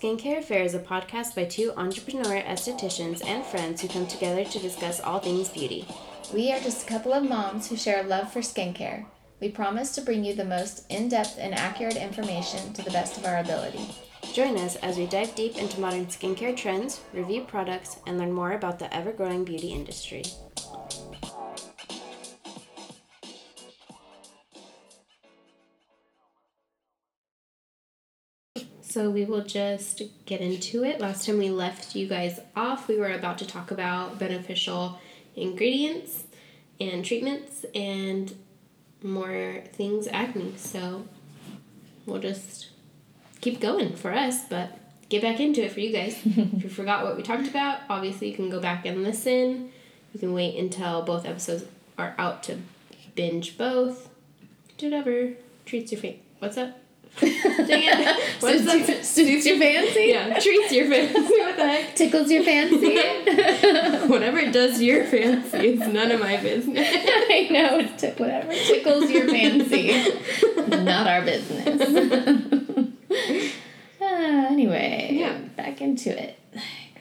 Skincare Affair is a podcast by two entrepreneur estheticians and friends who come together to discuss all things beauty. We are just a couple of moms who share a love for skincare. We promise to bring you the most in depth and accurate information to the best of our ability. Join us as we dive deep into modern skincare trends, review products, and learn more about the ever growing beauty industry. So we will just get into it. Last time we left you guys off, we were about to talk about beneficial ingredients and treatments and more things acne. So we'll just keep going for us, but get back into it for you guys. if you forgot what we talked about, obviously you can go back and listen. You can wait until both episodes are out to binge both. Do whatever treats your face. What's up? Dang it. What's Suits suits your fancy? Yeah, treats your fancy. What the heck? Tickles your fancy? Whatever it does your fancy, it's none of my business. I know, it's t- whatever tickles your fancy. Not our business. Ah, anyway, Yeah. back into it.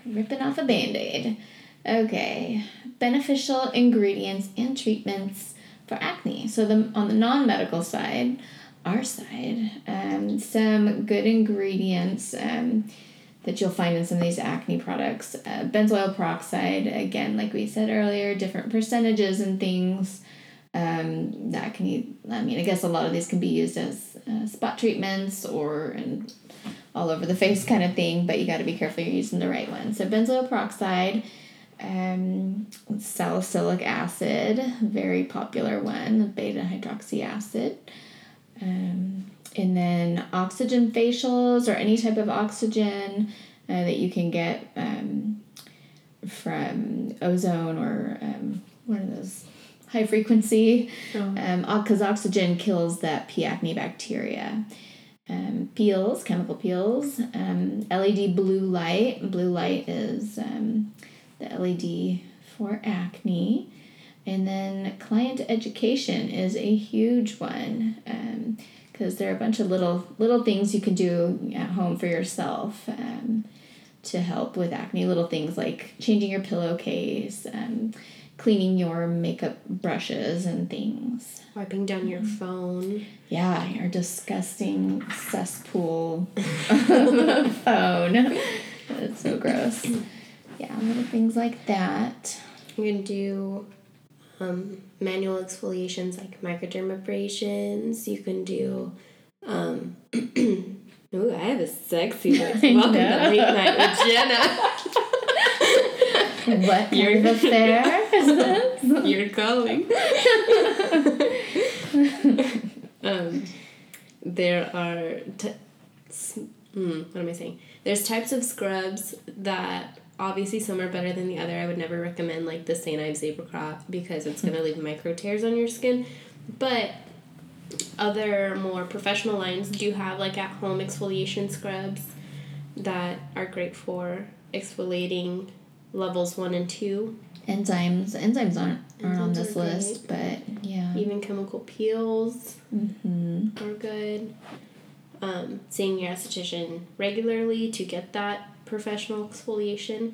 Ripping off a band aid. Okay, beneficial ingredients and treatments for acne. So, the, on the non medical side, our side, um, some good ingredients. Um, that you'll find in some of these acne products. Uh, benzoyl peroxide, again, like we said earlier, different percentages and things. Um, that can, I mean, I guess a lot of these can be used as uh, spot treatments or all over the face kind of thing, but you got to be careful you're using the right one. So, benzoyl peroxide, um, salicylic acid, very popular one, beta hydroxy acid. Um, and then oxygen facials or any type of oxygen uh, that you can get um, from ozone or um, one of those high frequency because oxygen kills that P. acne bacteria. Um, peels, chemical peels, um, LED blue light. Blue light is um, the LED for acne. And then client education is a huge one because there are a bunch of little little things you can do at home for yourself um, to help with acne. Little things like changing your pillowcase, um, cleaning your makeup brushes and things. Wiping down your phone. Yeah, your disgusting cesspool phone. It's so gross. Yeah, little things like that. You can do um, manual exfoliations like microdermabrasions. You can do. Um, ooh, I have a sexy voice. Welcome to. Late Night with Jenna. What affair is this? You're calling. um, there are. T- hmm, what am I saying? There's types of scrubs that obviously some are better than the other. I would never recommend like the St. Ives Apricot Scrub because it's gonna leave micro tears on your skin. But other more professional lines do have like at home exfoliation scrubs that are great for exfoliating levels one and two Enzymes. Enzymes aren't are on Enzymes this are list, but yeah. Even chemical peels hmm are good. Um, seeing your esthetician regularly to get that professional exfoliation.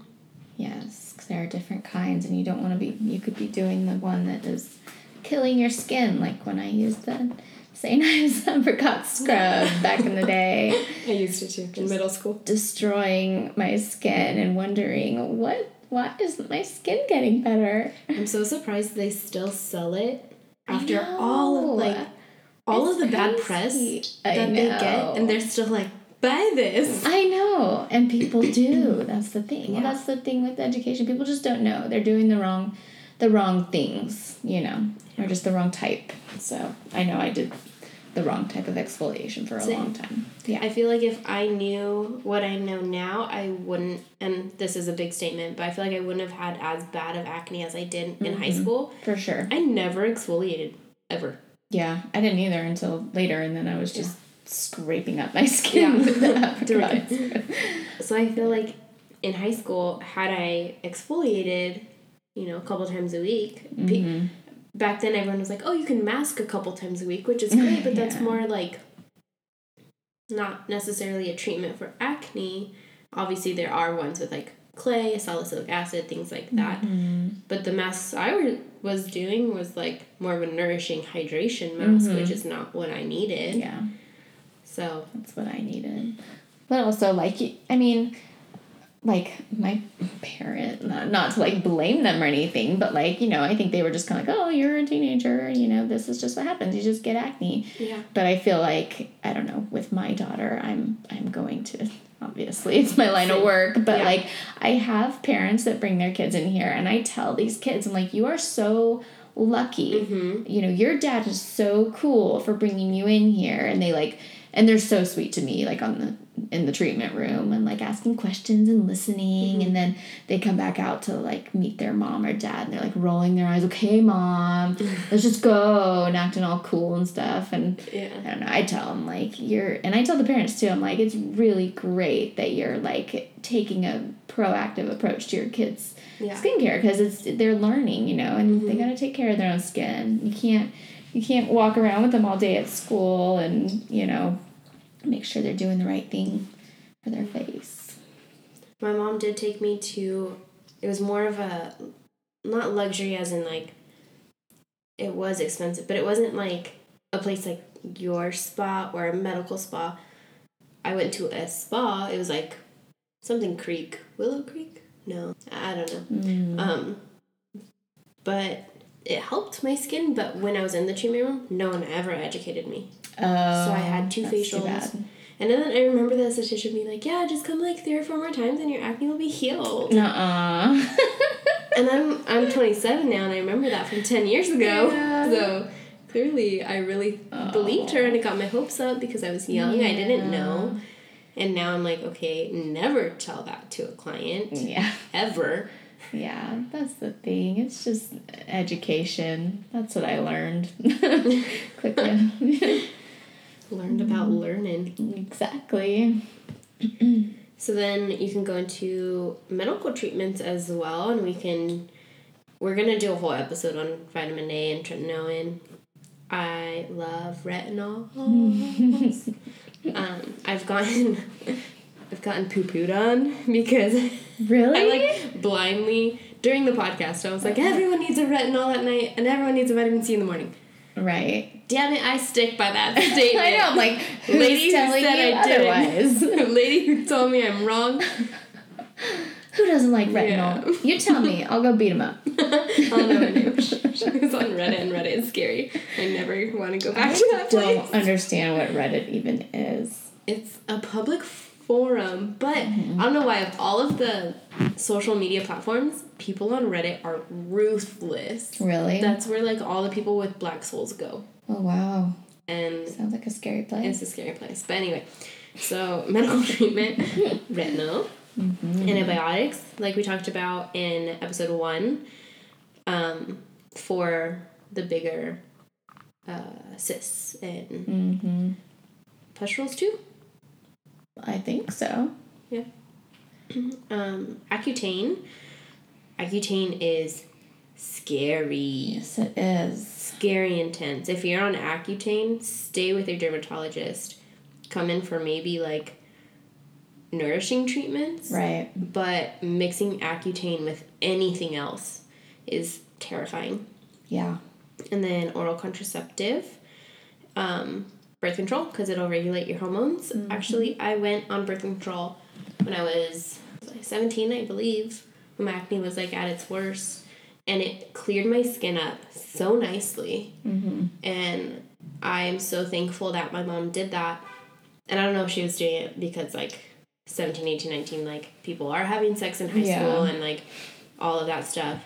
Yes, 'cause there are different kinds, and you don't want to be. You could be doing the one that is killing your skin, like when I used the St. Ives apricot scrub back in the day, I used it too in middle school. destroying my skin and wondering what. Why isn't my skin getting better? I'm so surprised they still sell it after all of like all It's of the bad press that they get, and they're still like buy this. I know, and people do. That's the thing. Yeah. that's the thing with education. People just don't know. They're doing the wrong, the wrong things. You know, or just the wrong type. So I know I did the wrong type of exfoliation for a Same. long time. Yeah. I feel like if I knew what I know now, I wouldn't. And this is a big statement, but I feel like I wouldn't have had as bad of acne as I did in high mm-hmm. school. for sure. I never exfoliated ever. Yeah, I didn't either until later, and then I was just scraping up my skin Yeah. with the apricots. So I feel like in high school, had I exfoliated, you know, a couple times a week, pe- back then everyone was like, oh, you can mask a couple times a week, which is great, but that's Yeah. more like not necessarily a treatment for acne. Obviously, there are ones with like clay, salicylic acid, things like that. Mm-hmm. But the masks I were, was doing was like more of a nourishing hydration mask, Mhm. which is not what I needed. Yeah, So, that's what I needed. But also, like, I mean, like my parent, not, not to like blame them or anything, but like, you know, I think they were just kind of like, oh, you're a teenager, you know, this is just what happens. You just get acne. yeah. But I feel like I don't know with my daughter, I'm I'm going to obviously it's my line of work, but Yeah. like I have parents that bring their kids in here, and I tell these kids, I'm like, you are so lucky. Mm-hmm. You know, your dad is so cool for bringing you in here, and they like, and they're so sweet to me, like on the in the treatment room and like asking questions and listening and then they come back out to like meet their mom or dad and they're like rolling their eyes okay mom let's just go and acting all cool and stuff and Yeah. I don't know. I tell them like you're, and I tell the parents too. I'm like, it's really great that you're like taking a proactive approach to your kids' Yeah. skincare because it's they're learning, you know, and they Mhm. gotta take care of their own skin. You can't you can't walk around with them all day at school and you know make sure they're doing the right thing for their face. My mom did take me to it was more of a not luxury as in like it was expensive, but it wasn't like a place like your spa or a medical spa. I went to a spa. It was like something creek. Willow Creek? No. I don't know. Mm. Um but it helped my skin, but when I was in the treatment room, no one ever educated me. Oh, so I had oh, two that's too facials. And then I remember the esthetician being like, Yeah, just come like three or four more times and your acne will be healed. Nuh-uh. And I'm I'm 27 now, and I remember that from 10 years ago. Yeah. So clearly, I really believed her, and it got my hopes up because I was young. I didn't know, and now I'm like, okay, never tell that to a client yeah. ever. Yeah, that's the thing. It's just education. That's what I learned. Quickly. Learned about learning. exactly. So then you can go into medical treatments as well, and we can. We're gonna do a whole episode on vitamin A and tretinoin. I love retinol. um, I've gotten, I've gotten poo pooed on because Really? I like blindly during the podcast. I was like, everyone needs a retinol at night, and everyone needs a vitamin C in the morning. Right. Damn it, I stick by that statement. I know. I'm like, who's Lady who telling said you I didn't. lady who told me I'm wrong. Who doesn't like retinol? Yeah. You tell me. I'll go beat him up. I'll name. She was on Reddit, and Reddit is scary. I never want to go back to that place. Don't understand what Reddit even is. It's a public forum, but I don't know why. Of all of the social media platforms, people on Reddit are ruthless. Really? That's where like all the people with black souls go, oh wow. and Sounds like a scary place. it's a scary place. But anyway, so medical treatment, retinol, antibiotics, like we talked about in episode one, um, for the bigger uh, cysts and Mm-hmm. pustules too. I think so. Yeah. Um, Accutane. Accutane is scary. Yes, it is. Scary intense. If you're on Accutane, stay with your dermatologist. Come in for maybe like nourishing treatments. Right. But mixing Accutane with anything else is terrifying. Yeah. And then oral contraceptive, um, birth control because it'll regulate your hormones. Actually, I went on birth control when I was 17, I believe, when my acne was like at its worst. And it cleared my skin up so nicely. Mm-hmm. And I am so thankful that my mom did that. And I don't know if she was doing it because like 17, 18, 19, like people are having sex in high Yeah. school and like all of that stuff.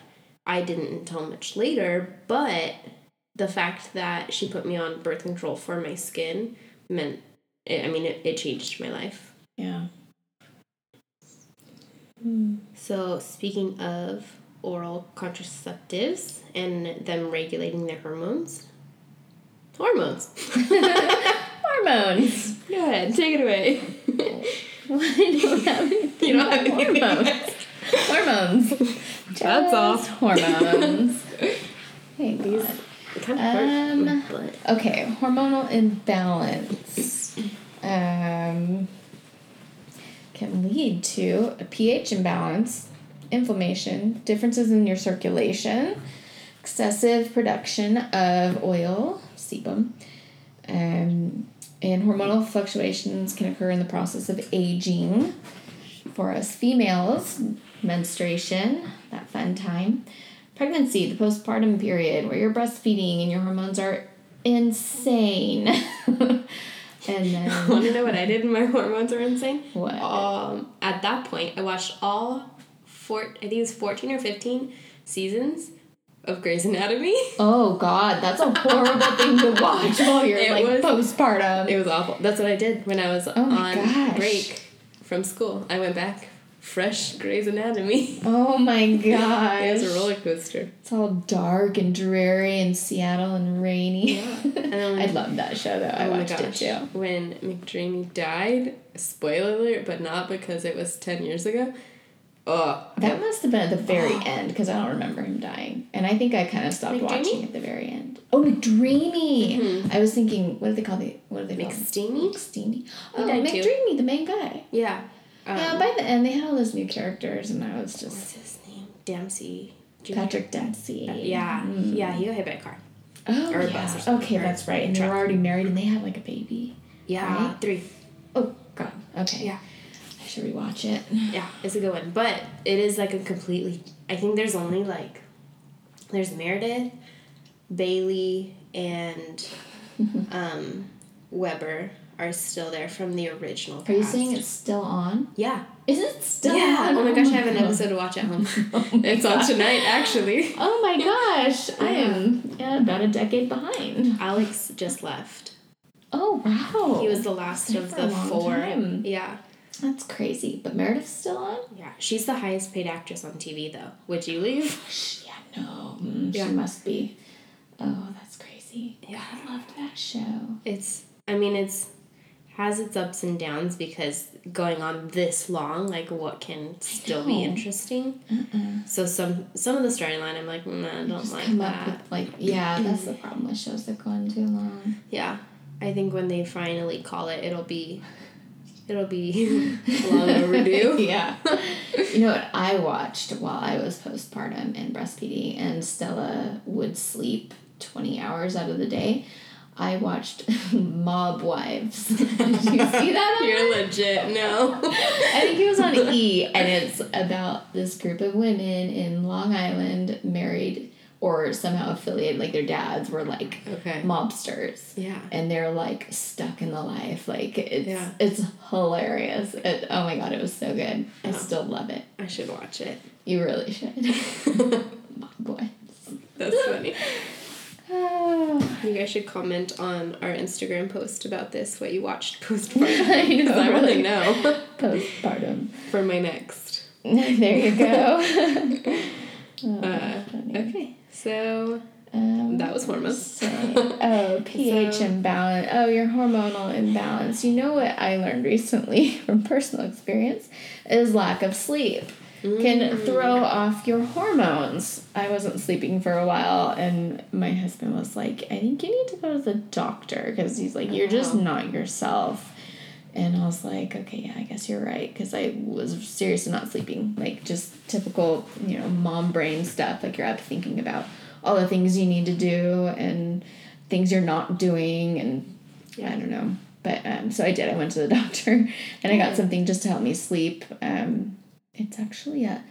I didn't until much later, but the fact that she put me on birth control for my skin meant, it, I mean, it, it changed my life. Yeah. So, speaking of oral contraceptives and them regulating their hormones, hormones. Hormones. Go ahead, take it away. Why do you have You don't have anything hormones? Hormones. That's all. Hormones. Hey, These Kind of Um, my butt. Okay, hormonal imbalance um, can lead to a pH imbalance, inflammation, differences in your circulation, excessive production of oil, sebum, um, and hormonal fluctuations can occur in the process of aging. For us females, menstruation, that fun time, pregnancy, the postpartum period where you're breastfeeding and your hormones are insane. and then Want to know what I did when my hormones were insane? what? Um, at that point, I watched all four. I think it was fourteen or fifteen seasons of Grey's Anatomy. Oh God, that's a horrible thing to watch while you're It like was- postpartum. It was awful. That's what I did when I was Oh on gosh. break from school. I went back, fresh Grey's Anatomy. oh my It gosh. was a roller coaster. It's all dark and dreary in Seattle and rainy. And then- I love that show though. I oh my watched it too. When McDreamy died, spoiler alert, but not because it was 10 years ago. Oh, That must have been at the very end because I don't remember him dying, and I think I kind of stopped McDreamy? watching at the very end. Oh, McDreamy! Mm-hmm. I was thinking, what do they call the what do they call? McSteamy? McSteamy. Oh, died too. McDreamy, the main guy. Yeah. Um, yeah, by the end they had all those new characters, and I was just what's his name? Dempsey. Jr. Patrick Dempsey. Yeah. Mm. Yeah, he got hit by a car. Oh, Or yeah. or Okay, or that's right. And they were already married, and they had like a baby. Yeah, Right? three. Oh God. Okay. Yeah. I should rewatch it. Yeah, it's a good one. But it is like a completely. I think there's only like. There's Meredith, Bailey, and um, Webber are still there from the original. Are you cast. saying it's still on? Yeah. Is it still yeah. on? Oh my gosh, I have an episode to watch at home. Oh it's on tonight, actually. Oh my gosh, I am yeah, about a decade behind. Alex just left. Oh wow. He was the last of the four. time. Yeah. That's crazy. But Meredith's still on? Yeah. She's the highest paid actress on TV, though. Would you leave? Yeah, no. Mm, Yeah. She must be. Oh, that's crazy. Yeah. I loved that show. It's. I mean, it's has its ups and downs because going on this long, like what can still be interesting. So some some of the storyline, I'm like, mm, I don't like come up that. with like yeah, that's the problem with shows that go on too long. Yeah, I think when they finally call it, it'll be, it'll be long overdue. yeah. You know what I watched while I was postpartum and breastfeeding and Stella would sleep 20 hours out of the day? I watched Mob Wives. Did you see that? on You're there? legit. No. I think it was on E, and it's about this group of women in Long Island married or somehow affiliated, like their dads were like Okay. mobsters. Yeah. And they're like stuck in the life. Like it's Yeah. it's hilarious. It, oh my god, it was so good. I Oh. still love it. I should watch it. You really should. Mob boy. That's funny. Oh. You guys should comment on our Instagram post about this, what you watched postpartum. Because I really. know Postpartum. for my next. there you go. Oh, Uh. Okay, so Um, that was hormones. say- oh, pH So- imbalance. Oh, your hormonal imbalance. You know what I learned recently from personal experience is lack of sleep can throw off your hormones. I wasn't sleeping for a while, and my husband was like, I think you need to go to the doctor because he's like, You're just not yourself. And I was like, okay, yeah, I guess you're right. Because I was seriously not sleeping. Like, just typical, you know, mom brain stuff. Like, you're up thinking about all the things you need to do and things you're not doing. And yeah. I don't know. But um, so I did. I went to the doctor and I got something just to help me sleep. Um, it's actually a,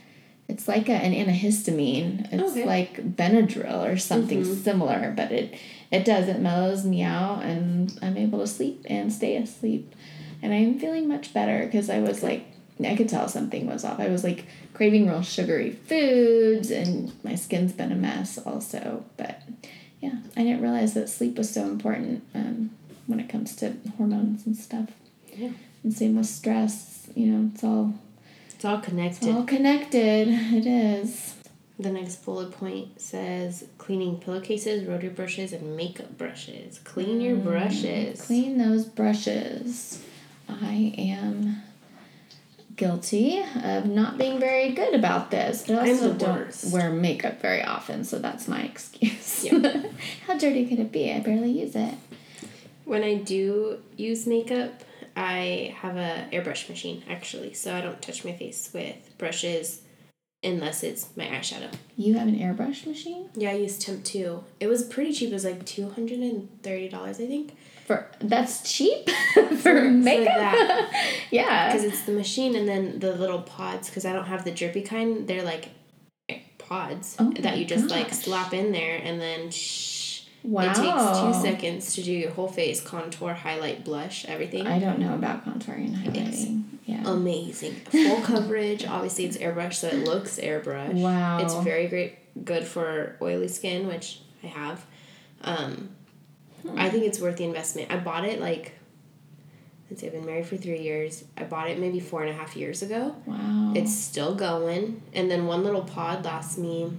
it's like a, an antihistamine. It's Okay. like Benadryl or something Mhm. similar, but it it does. It mellows me out, and I'm able to sleep and stay asleep. And I'm feeling much better because I was like, I could tell something was off. I was like craving real sugary foods, and my skin's been a mess also. But yeah, I didn't realize that sleep was so important um, when it comes to hormones and stuff. Yeah. And same with stress. You know, it's all It's all it's connected. all connected. It is. The next bullet point says cleaning pillowcases, rotary brushes, and makeup brushes. Clean your mm, brushes. Clean those brushes. I am guilty of not being very good about this. But I also don't worst. wear makeup very often, so that's my excuse. How dirty could it be? I barely use it. When I do use makeup, I have a airbrush machine actually, so I don't touch my face with brushes unless it's my eyeshadow. You have an airbrush machine? Yeah, I use Temptu. It was pretty cheap. It was like $230, I think. For that's cheap For- for, for makeup. that. yeah. Because it's the machine and then the little pods, because I don't have the drippy kind, they're like pods Oh that you just like slap in there and then shh. Wow. It takes two seconds to do your whole face, contour, highlight, blush, everything. I don't know about contouring and highlighting. Yeah. Amazing. Full coverage. Obviously, it's airbrush, so it looks airbrush. Wow. It's very great, good for oily skin, which I have. Um, I think it's worth the investment. I bought it like, let's see, I've been married for three years. I bought it maybe four and a half years ago. wow. It's still going. And then one little pod lasts me,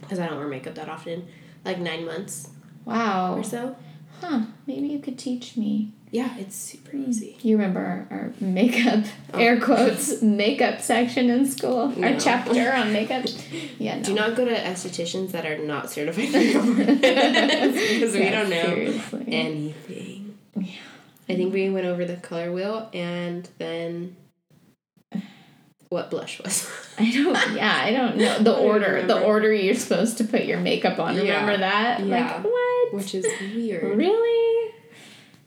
because I don't wear makeup that often, like nine months wow. or so. Huh. Maybe you could teach me. Yeah, it's super hmm. easy. You remember our, makeup, oh. air quotes, makeup section in school? Our chapter on makeup? Yeah, no. Do not go to estheticians that are not certified makeup artists because we don't know seriously. anything. I think we went over the color wheel and then what blush was. I don't, yeah, I don't know. The order, the order you're supposed to put your makeup on. Yeah. Remember that? Yeah. Like, what? Which is weird. Really?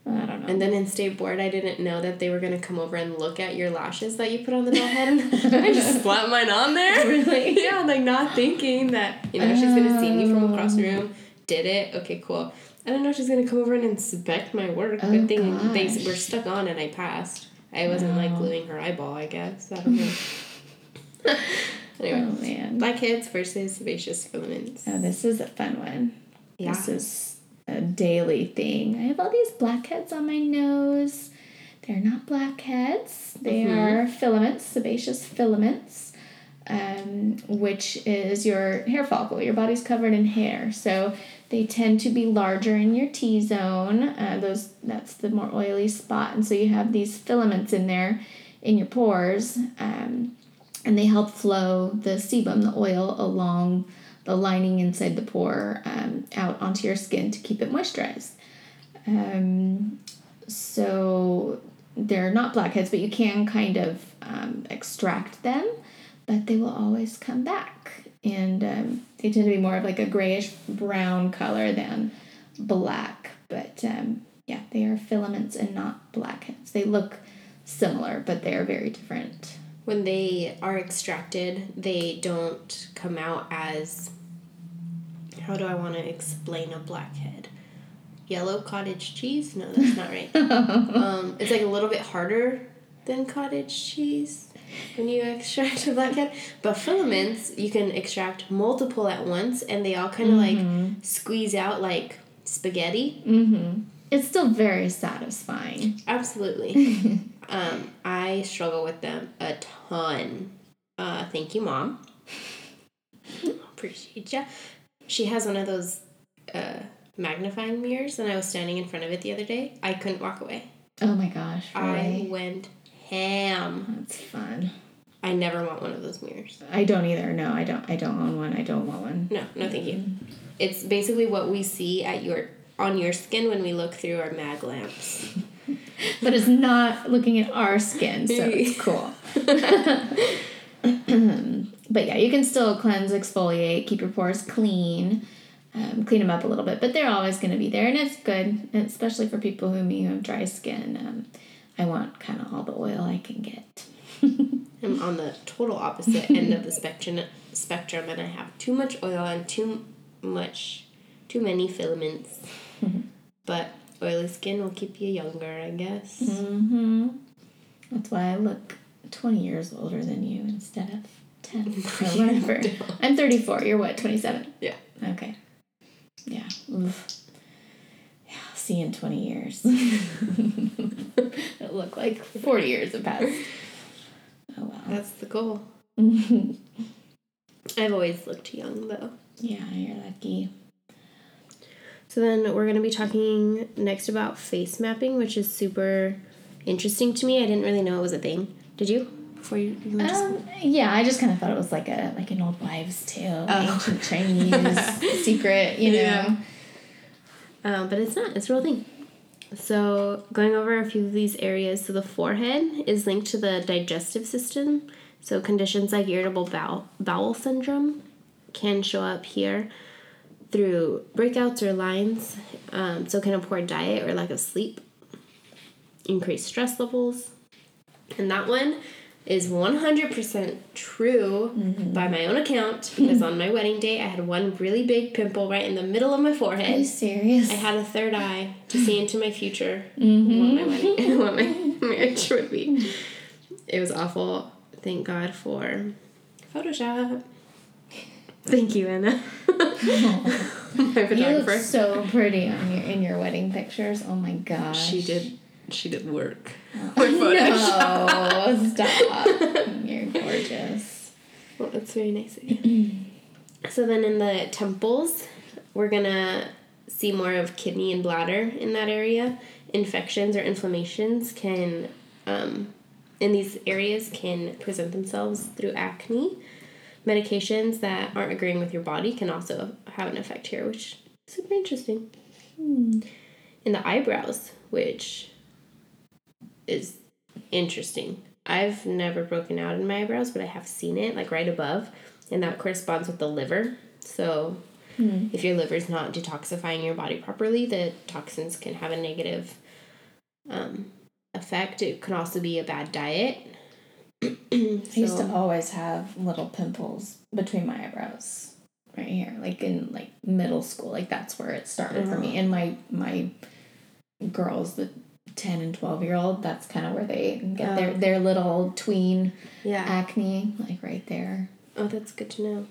I don't know. And then in state board, I didn't know that they were gonna come over and look at your lashes that you put on the doll head. And I just slapped mine on there. Really? yeah, like not thinking that you know she's gonna see me from across the oh. room. Did it? Okay, cool. I don't know if she's gonna come over and inspect my work. Oh, Good thing they were stuck on and I passed. I wasn't like gluing her eyeball. I guess I don't know. anyway, oh, man. blackheads versus sebaceous filaments. Oh, this is a fun one. Yeah. This is a daily thing. I have all these blackheads on my nose. They're not blackheads. They Mhm. are filaments, sebaceous filaments, um, which is your hair follicle. Your body's covered in hair, so they tend to be larger in your T zone. Uh, those that's the more oily spot, and so you have these filaments in there in your pores, um, and they help flow the sebum, the oil, along the lining inside the pore um, out onto your skin to keep it moisturized. Um, so they're not blackheads, but you can kind of um, extract them, but they will always come back. And um, they tend to be more of like a grayish brown color than black. But um, yeah, they are filaments and not blackheads. They look similar, but they are very different. When they are extracted, they don't come out as. How do I want to explain a blackhead? Yellow cottage cheese? No, that's not right. um, it's like a little bit harder than cottage cheese when you extract a blackhead. But filaments, you can extract multiple at once, and they all kind of like squeeze out like spaghetti. Mm-hmm. It's still very satisfying. Absolutely. um, I struggle with them a ton. Uh, thank you, mom. Appreciate ya. She has one of those uh, magnifying mirrors, and I was standing in front of it the other day. I couldn't walk away. Oh my gosh, I went ham. That's fun. I never want one of those mirrors. I don't either. No, I don't. I don't own one. I don't want one. No, no, thank you. It's basically what we see at your on your skin when we look through our mag lamps. But it's not looking at our skin, so it's cool. but yeah, you can still cleanse, exfoliate, keep your pores clean, um, clean them up a little bit. But they're always going to be there, and it's good, especially for people who me who have dry skin. Um, I want kind of all the oil I can get. I'm on the total opposite end of the spectrum spectrum and I have too much oil and too much too many filaments. but oily skin will keep you younger, I guess. Mm-hmm. That's why I look 20 years older than you instead of 10 or whatever. I'm 34. You're what, 27? Yeah. Okay. Yeah. Oof. Yeah, I'll see you in 20 years. It'll look like 40 years have passed. Oh, well. That's the goal. I've always looked young though. Yeah, you're lucky. So then we're going to be talking next about face mapping, which is super interesting to me. I didn't really know it was a thing. Did you? Before you, you Um, yeah, I just kind of thought it was like a like an old wives' tale, Oh. ancient Chinese secret, you know. Yeah. Um, but it's not. It's a real thing. So going over a few of these areas. So the forehead is linked to the digestive system. So conditions like irritable bowel bowel syndrome can show up here through breakouts or lines. Um, so can a poor diet or lack of sleep increase stress levels. And that one is 100% true by my own account because on my wedding day I had one really big pimple right in the middle of my forehead. Are you serious? I had a third eye to see into my future, what my wedding, what my marriage would be. It was awful. Thank God for Photoshop. Thank you, Anna. my you look photographer. so pretty on your in your wedding pictures. Oh my gosh. She did. She did work. No, stop. You're gorgeous. Well, that's very nice of you. so then in the temples, we're gonna see more of kidney and bladder in that area. Infections or inflammations can, um, in these areas, can present themselves through acne. Medications that aren't agreeing with your body can also have an effect here, which is super interesting. In the eyebrows, which is interesting. I've never broken out in my eyebrows, but I have seen it like right above, and that corresponds with the liver. So, if your liver's not detoxifying your body properly, the toxins can have a negative um, effect. It can also be a bad diet. I used to always have little pimples between my eyebrows, right here, like in like middle school. Like that's where it started for me. Uh-huh. And my my girls, the ten and twelve year old, that's kind of where they get their Oh. their little tween yeah. acne, like right there. Oh, that's good to know.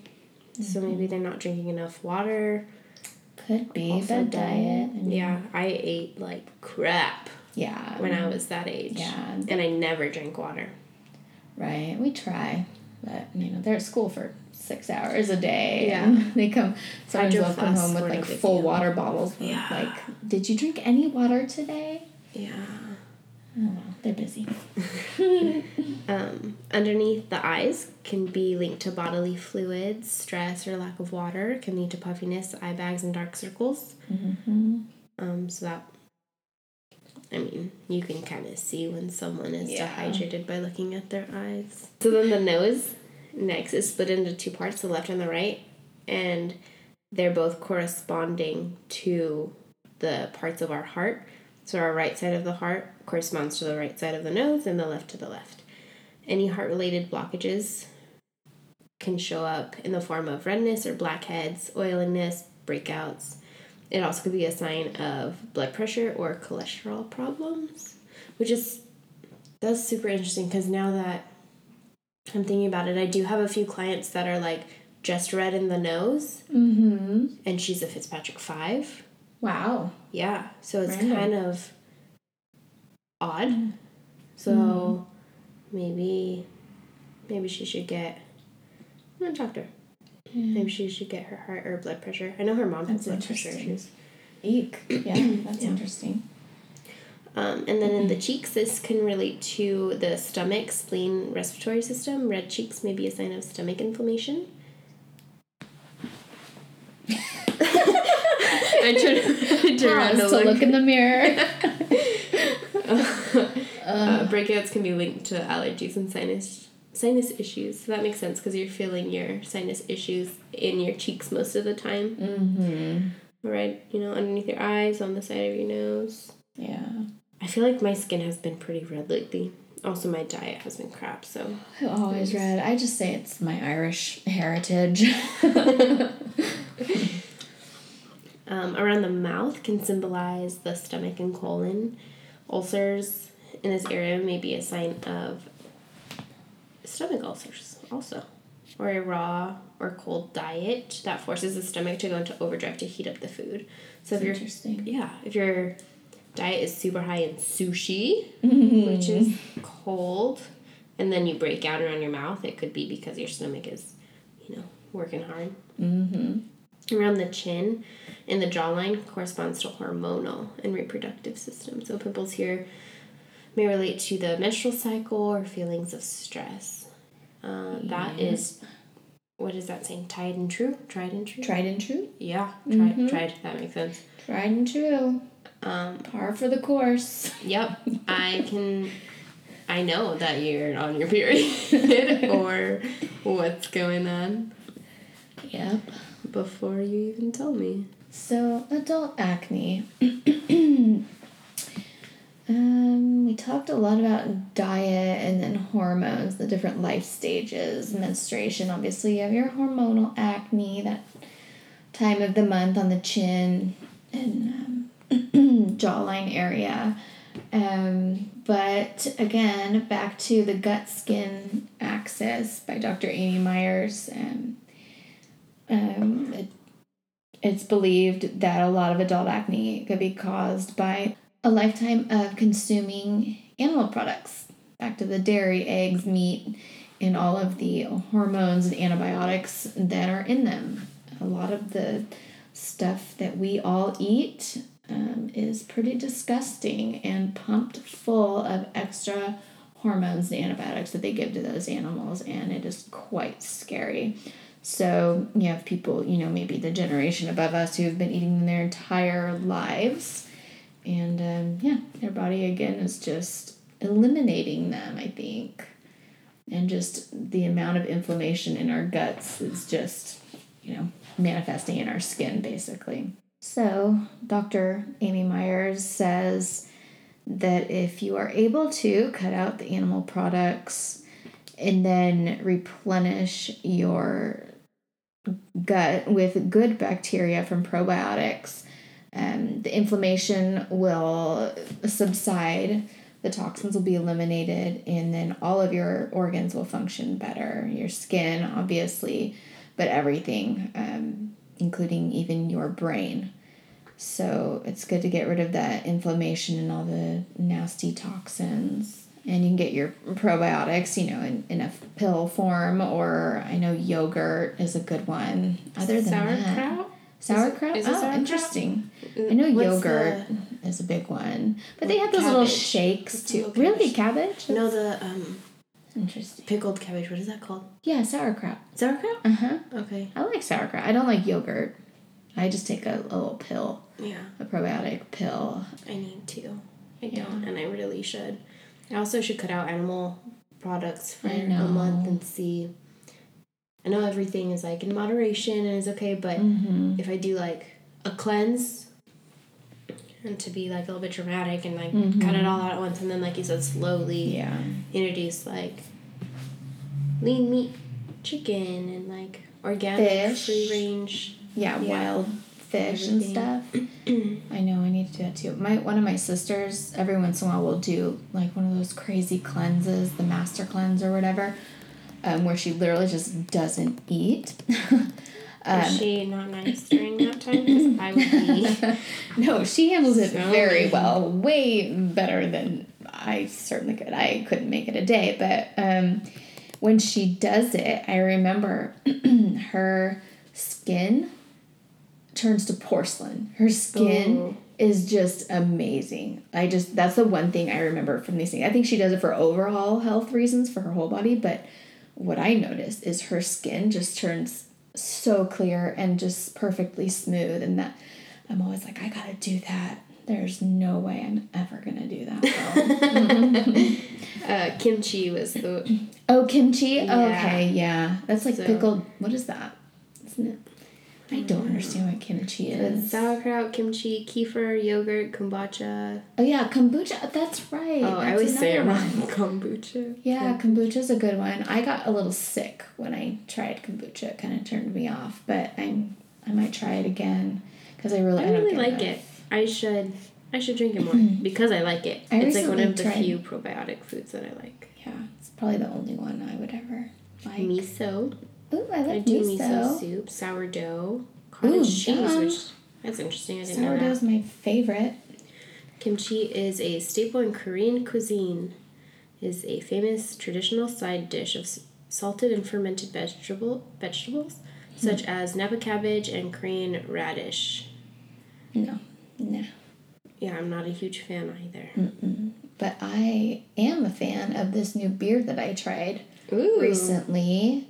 So mm-hmm. maybe they're not drinking enough water. Could be Also bad diet. and- Yeah, I ate like crap yeah. when I was that age. Yeah. And I never drank water. Right. We try, but you know they're at school for six hours a day. Yeah. and they come. Sometimes they'll come home with like full deal. water bottles. Yeah. Like, did you drink any water today? Yeah. Oh well, they're busy. Um, underneath the eyes can be linked to bodily fluids, stress, or lack of water. Can lead to puffiness, eye bags, and dark circles. Mm-hmm. Um, so that, I mean, you can kind of see when someone is Yeah. dehydrated by looking at their eyes. So then the nose next is split into two parts, the left and the right, and they're both corresponding to the parts of our heart. So our right side of the heart corresponds to the right side of the nose, and the left to the left. Any heart related blockages can show up in the form of redness or blackheads, oiliness, breakouts. It also could be a sign of blood pressure or cholesterol problems, which is that's super interesting because now that I'm thinking about it, I do have a few clients that are like just red in the nose, Mm-hmm. and she's a Fitzpatrick five. Wow. Yeah, so it's Random. kind of odd. So maybe maybe she should get I'm gonna talk to her. Maybe she should get her heart or blood pressure. I know her mom has That's blood pressure issues. Eek. Yeah, that's Yeah. interesting. Um, and then in the cheeks, this can relate to the stomach, spleen, respiratory system. Red cheeks may be a sign of stomach inflammation. I turned, I around to look. look in the mirror. Uh, breakouts can be linked to allergies and sinus sinus issues. So that makes sense because you're feeling your sinus issues in your cheeks most of the time, mm-hmm. right? You know, underneath your eyes, on the side of your nose. Yeah. I feel like my skin has been pretty red lately. Also, my diet has been crap. So I always red. I just say it's my Irish heritage. Um, around the mouth can symbolize the stomach and colon. Ulcers in this area may be a sign of stomach ulcers, also, or a raw or cold diet that forces the stomach to go into overdrive to heat up the food. So if you're Interesting. yeah, if your diet is super high in sushi, Mm-hmm. which is cold, and then you break out around your mouth, it could be because your stomach is, you know, working hard. Mm-hmm. Around the chin and the jawline corresponds to hormonal and reproductive system. So pimples here may relate to the menstrual cycle or feelings of stress. Uh, that is, what is that saying? Tried and true? Tried and true? Tried and true. Yeah, tried, Mhm. tried. That makes sense. Tried and true. Um, Par for the course. Yep, I can. I know that you're on your period or what's going on Yep. before you even tell me. So, adult acne. um, we talked a lot about diet and then hormones, the different life stages, menstruation. Obviously, you have your hormonal acne, that time of the month on the chin and um, jawline area. Um, but again, back to the gut skin axis by Dr. Amy Myers. Um, um, it it's believed that a lot of adult acne could be caused by a lifetime of consuming animal products. Back to the dairy, eggs, meat, and all of the hormones and antibiotics that are in them. A lot of the stuff that we all eat um, is pretty disgusting and pumped full of extra hormones and antibiotics that they give to those animals, and it is quite scary. So you have people, you know, maybe the generation above us who have been eating them their entire lives. And um, yeah, their body again is just eliminating them, I think. And just the amount of inflammation in our guts is just, you know, manifesting in our skin basically. So, Dr. Amy Myers says that if you are able to cut out the animal products and then replenish your gut with good bacteria from probiotics, um, the inflammation will subside, the toxins will be eliminated, and then all of your organs will function better. Your skin, obviously, but everything, um, including even your brain. So it's good to get rid of that inflammation and all the nasty toxins. And you can get your probiotics, you know, in, in a pill form, or I know yogurt is a good one. Other than that, sauerkraut. sauerkraut. Is it oh, sauerkraut? interesting. I know What's yogurt is a big one, but they have those little shakes What's too. Really, cabbage? The, no, the um Interesting. pickled cabbage. What is that called? Yeah, sauerkraut. Sauerkraut. Uh huh. Okay. I like sauerkraut. I don't like yogurt. I just take a, a little pill, Yeah, a probiotic pill. I need to. I Yeah. don't, and I really should. I also should cut out animal products for a month and see. I know everything is like in moderation and is okay, but Mm-hmm. if I do like a cleanse and to be like a little bit dramatic and like Mhm. cut it all out at once and then like you said slowly Yeah. introduce like lean meat chicken and like organic Fish. free range Yeah, Yeah. wild fish and Everything. stuff. I know I need to do that too. My one of my sisters every once in a while will do like one of those crazy cleanses, the master cleanse or whatever, um, where she literally just doesn't eat. Um, is she not nice during that time because i would be no, she handles it So very well, way better than I certainly could. I couldn't make it a day, but um, when she does it, I remember her skin turns to porcelain. Her skin Ooh. is just amazing. I just that's the one thing I remember from these things. I think she does it for overall health reasons for her whole body, but what I noticed is her skin just turns so clear and just perfectly smooth and that I'm always like I got to do that. There's no way I'm ever to do that. though. uh, kimchi was the oh, kimchi. Yeah. Okay, yeah. That's like So- pickled what is that? Isn't it? I don't understand what kimchi it's is. sauerkraut kimchi kefir yogurt kombucha Oh yeah, kombucha. That's right. oh i always say it wrong kombucha Yeah, kombucha's a good one. I got a little sick when I tried kombucha. It kind of turned me off, but I'm I might try it again because I really i don't really like it i should i should drink it more mm-hmm. because i like it I it's like one of the tried- few probiotic foods that i like Yeah, it's probably the only one I would ever like. miso Ooh, I i do miso, miso. soup sourdough cottage cheese yum. which that's interesting i didn't know that Sourdough's my favorite. Kimchi is a staple in Korean cuisine. Is a famous traditional side dish of salted and fermented vegetable vegetables such as napa cabbage and Korean radish. No, no. Yeah, I'm not a huge fan either. Mm. but I am a fan of this new beer that I tried Ooh. recently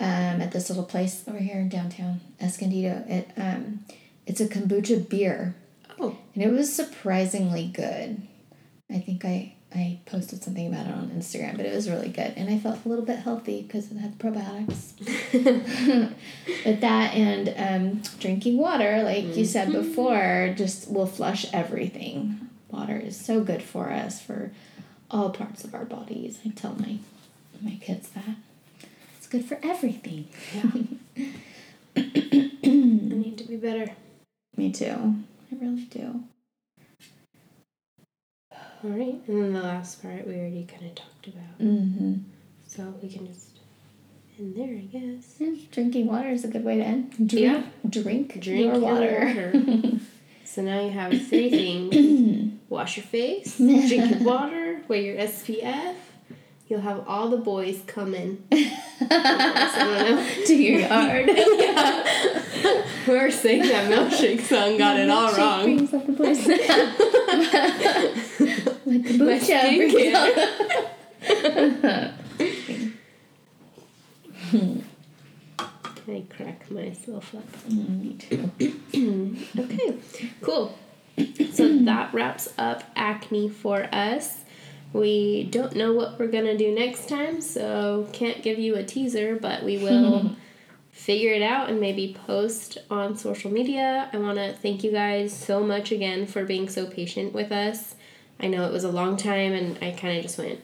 um, at this little place over here in downtown Escondido. It um, it's a kombucha beer, Oh. and it was surprisingly good. I think I I posted something about it on Instagram, but it was really good, and I felt a little bit healthy because it had probiotics. but that and um, drinking water, like you said before, just will flush everything. Water is so good for us for all parts of our bodies. I tell my my kids that good for everything. Yeah. I need to be better. Me too. I really do. All right. And then the last part we already kind of talked about. Mm-hmm. So we can just end there, I guess. Drinking water is a good way to end. Drink, Yeah. drink, Drink your your water. water. So now you have three things. Wash your face, drink your water, wear your SPF. You'll have all the boys coming. I don't know. to your yard. Sang that milkshake song got it all wrong. brings up the boys. like the kombucha brings I crack myself up. Mm. Okay, cool. So that wraps up acne for us. We don't know what we're gonna do next time, so can't give you a teaser, but we will figure it out and maybe post on social media. I want to thank you guys so much again for being so patient with us. I know it was a long time and I kind of just went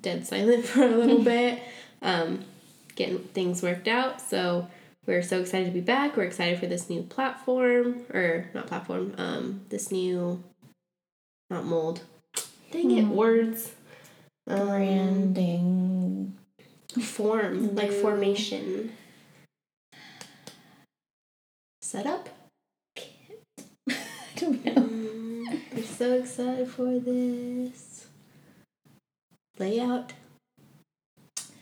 dead silent for a little bit, um, getting things worked out. So we're so excited to be back. We're excited for this new platform, or not platform, um, this new, not mold. Dang it, words. Um, Branding. form, like formation. Setup? I don't know. Mm, I'm so excited for this. Layout.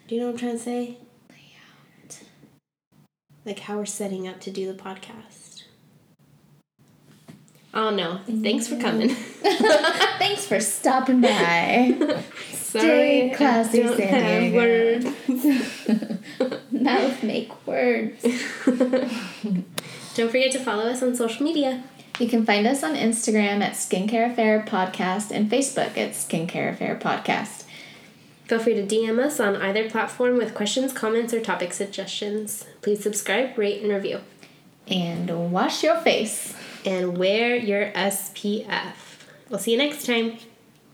Do you know what I'm trying to say? Layout. Like how we're setting up to do the podcast. Oh no. Thanks for coming. Thanks for stopping by. Sorry. I classy, don't San have words. Mouth make words. Don't forget to follow us on social media. You can find us on Instagram at Skincare Affair Podcast and Facebook at Skincare Affair Podcast. Feel free to DM us on either platform with questions, comments, or topic suggestions. Please subscribe, rate, and review. And wash your face. And wear your SPF. We'll see you next time.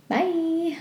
Bye.